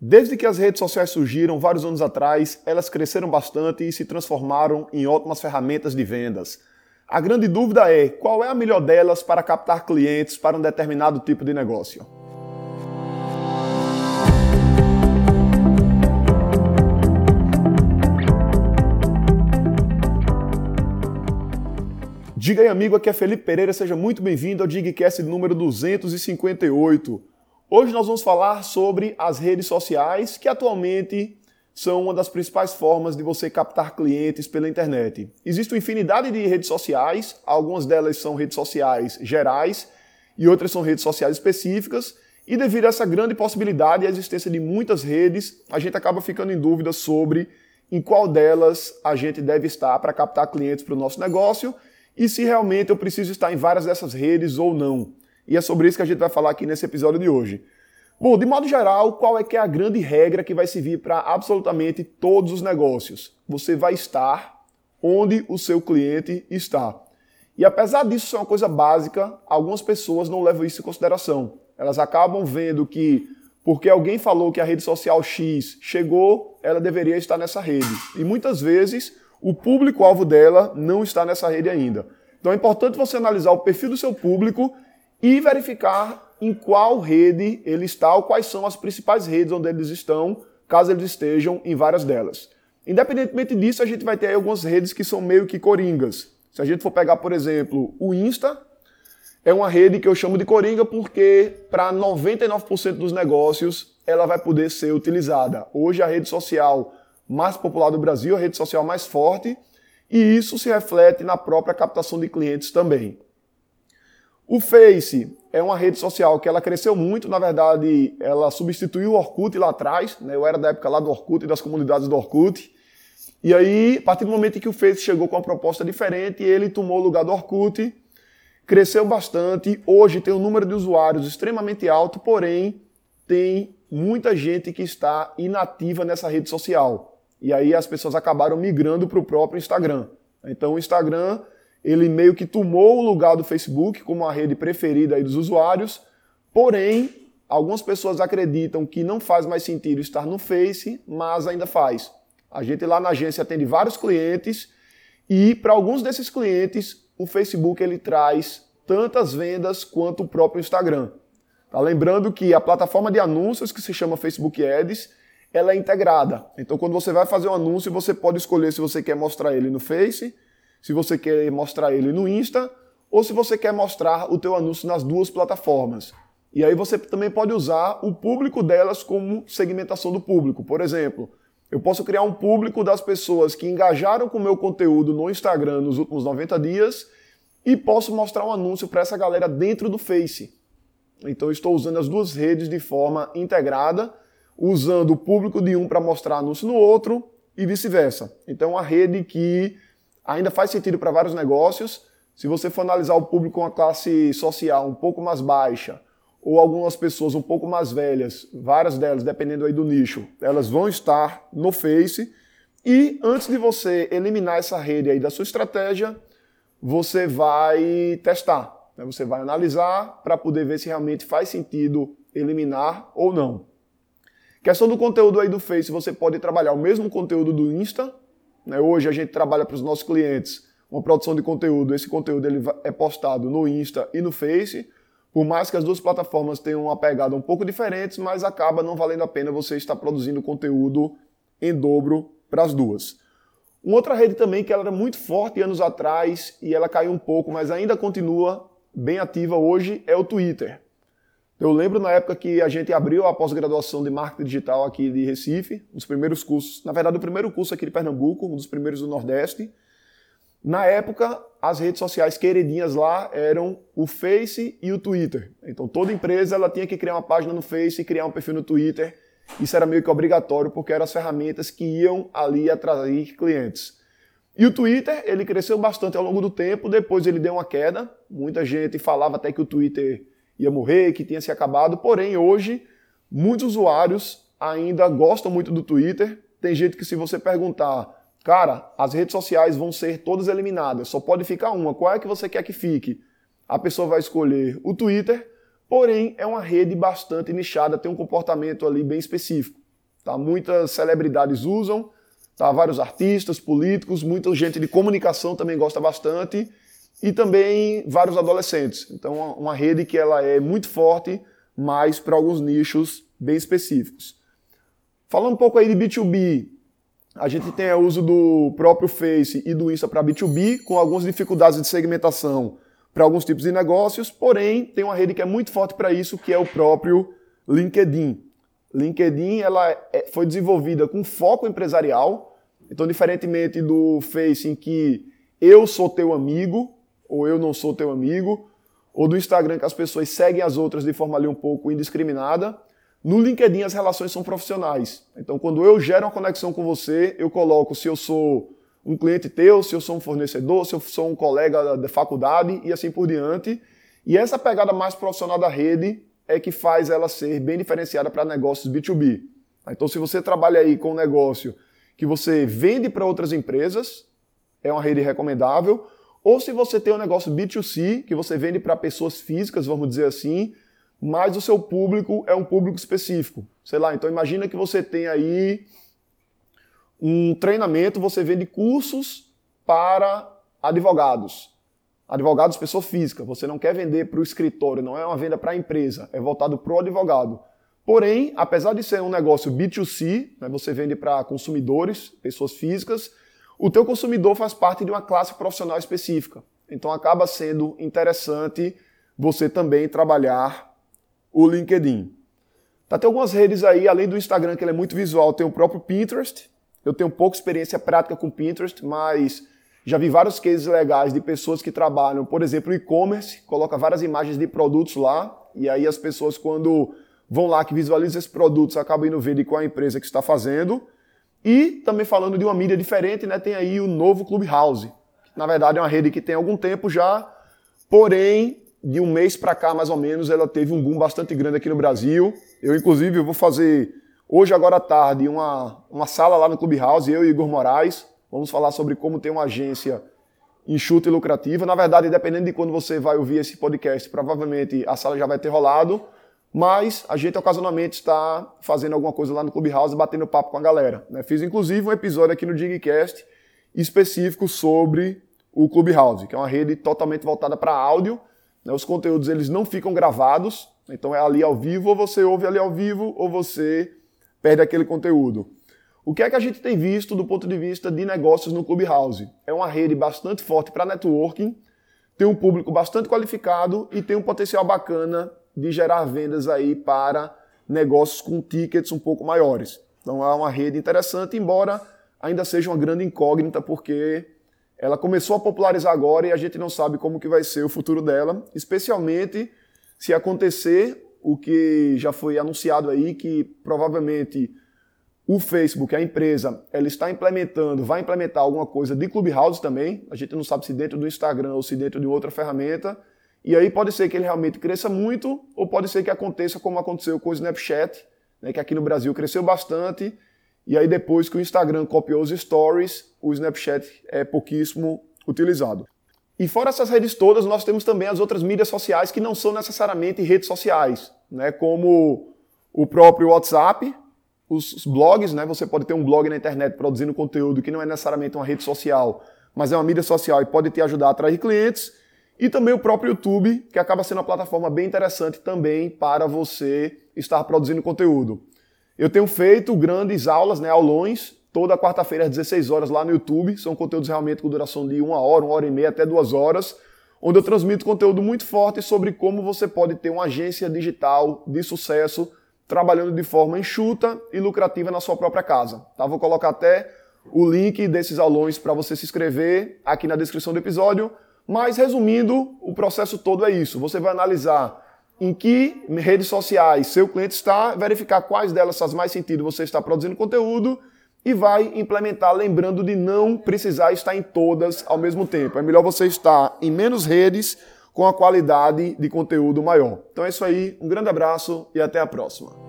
Desde que as redes sociais surgiram vários anos atrás, elas cresceram bastante e se transformaram em ótimas ferramentas de vendas. A grande dúvida é qual é a melhor delas para captar clientes para um determinado tipo de negócio. Diga aí, amigo, aqui é Felipe Pereira, seja muito bem-vindo ao Digcast número 258. Hoje nós vamos falar sobre as redes sociais, que atualmente são uma das principais formas de você captar clientes pela internet. Existe uma infinidade de redes sociais, algumas delas são redes sociais gerais e outras são redes sociais específicas, e devido a essa grande possibilidade e a existência de muitas redes, a gente acaba ficando em dúvida sobre em qual delas a gente deve estar para captar clientes para o nosso negócio e se realmente eu preciso estar em várias dessas redes ou não. E é sobre isso que a gente vai falar aqui nesse episódio de hoje. Bom, de modo geral, qual é que é a grande regra que vai servir para absolutamente todos os negócios? Você vai estar onde o seu cliente está. E apesar disso ser uma coisa básica, algumas pessoas não levam isso em consideração. Elas acabam vendo que porque alguém falou que a rede social X chegou, ela deveria estar nessa rede. E muitas vezes o público-alvo dela não está nessa rede ainda. Então é importante você analisar o perfil do seu público e verificar em qual rede ele está ou quais são as principais redes onde eles estão, caso eles estejam em várias delas. Independentemente disso, a gente vai ter algumas redes que são meio que coringas. Se a gente for pegar, por exemplo, o Insta, é uma rede que eu chamo de coringa porque para 99% dos negócios ela vai poder ser utilizada. Hoje a rede social mais popular do Brasil, a rede social mais forte, e isso se reflete na própria captação de clientes também. O Face é uma rede social que ela cresceu muito, na verdade, ela substituiu o Orkut lá atrás, né? eu era da época lá do Orkut e das comunidades do Orkut, e aí, a partir do momento em que o Face chegou com uma proposta diferente, ele tomou o lugar do Orkut, cresceu bastante, hoje tem um número de usuários extremamente alto, porém, tem muita gente que está inativa nessa rede social. E aí as pessoas acabaram migrando para o próprio Instagram. Então o Instagram ele meio que tomou o lugar do Facebook como a rede preferida dos usuários, porém algumas pessoas acreditam que não faz mais sentido estar no Face, mas ainda faz. A gente lá na agência atende vários clientes e para alguns desses clientes o Facebook ele traz tantas vendas quanto o próprio Instagram. Tá lembrando que a plataforma de anúncios que se chama Facebook Ads ela é integrada. Então, quando você vai fazer um anúncio, você pode escolher se você quer mostrar ele no Face, se você quer mostrar ele no Insta, ou se você quer mostrar o teu anúncio nas duas plataformas. E aí você também pode usar o público delas como segmentação do público. Por exemplo, eu posso criar um público das pessoas que engajaram com o meu conteúdo no Instagram nos últimos 90 dias e posso mostrar um anúncio para essa galera dentro do Face. Então, estou usando as duas redes de forma integrada usando o público de um para mostrar anúncio no outro e vice-versa. Então, a rede que ainda faz sentido para vários negócios. Se você for analisar o público com a classe social um pouco mais baixa, ou algumas pessoas um pouco mais velhas, várias delas, dependendo aí do nicho, elas vão estar no Face. E antes de você eliminar essa rede aí da sua estratégia, você vai testar. Né? Você vai analisar para poder ver se realmente faz sentido eliminar ou não. Questão do conteúdo aí do Face, você pode trabalhar o mesmo conteúdo do Insta. Né? Hoje a gente trabalha para os nossos clientes uma produção de conteúdo. Esse conteúdo ele é postado no Insta e no Face. Por mais que as duas plataformas tenham uma pegada um pouco diferentes, mas acaba não valendo a pena você estar produzindo conteúdo em dobro para as duas. Uma outra rede também que ela era muito forte anos atrás e ela caiu um pouco, mas ainda continua bem ativa hoje é o Twitter. Eu lembro na época que a gente abriu a pós-graduação de marketing digital aqui de Recife, os primeiros cursos, na verdade, o primeiro curso aqui de Pernambuco, um dos primeiros do Nordeste. Na época, as redes sociais queridinhas lá eram o Face e o Twitter. Então, toda empresa ela tinha que criar uma página no Face e criar um perfil no Twitter. Isso era meio que obrigatório, porque eram as ferramentas que iam ali atrair clientes. E o Twitter, ele cresceu bastante ao longo do tempo, depois ele deu uma queda. Muita gente falava até que o Twitter ia morrer, que tinha se acabado. Porém, hoje, muitos usuários ainda gostam muito do Twitter. Tem gente que, se você perguntar, cara, as redes sociais vão ser todas eliminadas, só pode ficar uma, qual é que você quer que fique? A pessoa vai escolher o Twitter, porém é uma rede bastante nichada, tem um comportamento ali bem específico. Tá? Muitas celebridades usam, tá? vários artistas, políticos, muita gente de comunicação também gosta bastante e também vários adolescentes. Então, uma rede que ela é muito forte, mas para alguns nichos bem específicos. Falando um pouco aí de B2B, a gente tem o uso do próprio Face e do Insta para B2B, com algumas dificuldades de segmentação para alguns tipos de negócios, porém tem uma rede que é muito forte para isso, que é o próprio LinkedIn. LinkedIn ela é, foi desenvolvida com foco empresarial, então diferentemente do Face em que eu sou teu amigo ou eu não sou teu amigo, ou do Instagram que as pessoas seguem as outras de forma ali um pouco indiscriminada, no LinkedIn as relações são profissionais. Então, quando eu gero uma conexão com você, eu coloco se eu sou um cliente teu, se eu sou um fornecedor, se eu sou um colega da faculdade e assim por diante. E essa pegada mais profissional da rede é que faz ela ser bem diferenciada para negócios B2B. Então, se você trabalha aí com um negócio que você vende para outras empresas, é uma rede recomendável. Ou se você tem um negócio B2C, que você vende para pessoas físicas, vamos dizer assim, mas o seu público é um público específico. Sei lá, então imagina que você tem aí um treinamento, você vende cursos para advogados. Advogados, pessoa física. Você não quer vender para o escritório, não é uma venda para a empresa, é voltado para o advogado. Porém, apesar de ser um negócio B2C, né, você vende para consumidores, pessoas físicas, o teu consumidor faz parte de uma classe profissional específica. Então acaba sendo interessante você também trabalhar o LinkedIn. Tá, tem algumas redes aí, além do Instagram, que ele é muito visual, tem o próprio Pinterest. Eu tenho pouca experiência prática com Pinterest, mas já vi vários cases legais de pessoas que trabalham, por exemplo, e-commerce, coloca várias imagens de produtos lá, e aí as pessoas, quando vão lá, que visualizam esses produtos, acabam indo ver de qual é a empresa que está fazendo. E também falando de uma mídia diferente, né, tem aí o novo Clubhouse. Na verdade, é uma rede que tem algum tempo já, porém de um mês para cá, mais ou menos, ela teve um boom bastante grande aqui no Brasil. Eu, inclusive, vou fazer hoje, agora à tarde, uma, uma sala lá no Clubhouse, eu e Igor Moraes. Vamos falar sobre como ter uma agência enxuta e lucrativa. Na verdade, dependendo de quando você vai ouvir esse podcast, provavelmente a sala já vai ter rolado. Mas a gente ocasionalmente está fazendo alguma coisa lá no Clubhouse, batendo papo com a galera. Né? Fiz inclusive um episódio aqui no Digcast específico sobre o Clubhouse, que é uma rede totalmente voltada para áudio né? Os conteúdos eles não ficam gravados, então é ali ao vivo, ou você ouve ali ao vivo, ou você perde aquele conteúdo. O que é que a gente tem visto do ponto de vista de negócios no Clubhouse? É uma rede bastante forte para networking, tem um público bastante qualificado e tem um potencial bacana de gerar vendas aí para negócios com tickets um pouco maiores. Então é uma rede interessante, embora ainda seja uma grande incógnita, porque ela começou a popularizar agora e a gente não sabe como que vai ser o futuro dela, especialmente se acontecer o que já foi anunciado aí, que provavelmente o Facebook, a empresa, ela está implementando, vai implementar alguma coisa de Clubhouse também. A gente não sabe se dentro do Instagram ou se dentro de outra ferramenta. E aí pode ser que ele realmente cresça muito, ou pode ser que aconteça como aconteceu com o Snapchat, né, que aqui no Brasil cresceu bastante e aí depois que o Instagram copiou os stories, o Snapchat é pouquíssimo utilizado. E fora essas redes todas, nós temos também as outras mídias sociais que não são necessariamente redes sociais, né? como o próprio WhatsApp, os blogs, né? Você pode ter um blog na internet produzindo conteúdo que não é necessariamente uma rede social, mas é uma mídia social e pode te ajudar a atrair clientes. E também o próprio YouTube, que acaba sendo uma plataforma bem interessante também para você estar produzindo conteúdo. Eu tenho feito grandes aulas, né, aulões, toda quarta-feira às 16 horas lá no YouTube. São conteúdos realmente com duração de uma hora, uma hora e meia, até duas horas, onde eu transmito conteúdo muito forte sobre como você pode ter uma agência digital de sucesso trabalhando de forma enxuta e lucrativa na sua própria casa. Tá? Vou colocar até o link desses aulões para você se inscrever aqui na descrição do episódio. Mas resumindo, o processo todo é isso. Você vai analisar em que redes sociais seu cliente está, verificar quais delas faz mais sentido você está produzindo conteúdo e vai implementar, lembrando de não precisar estar em todas ao mesmo tempo. É melhor você estar em menos redes com a qualidade de conteúdo maior. Então é isso aí, um grande abraço e até a próxima.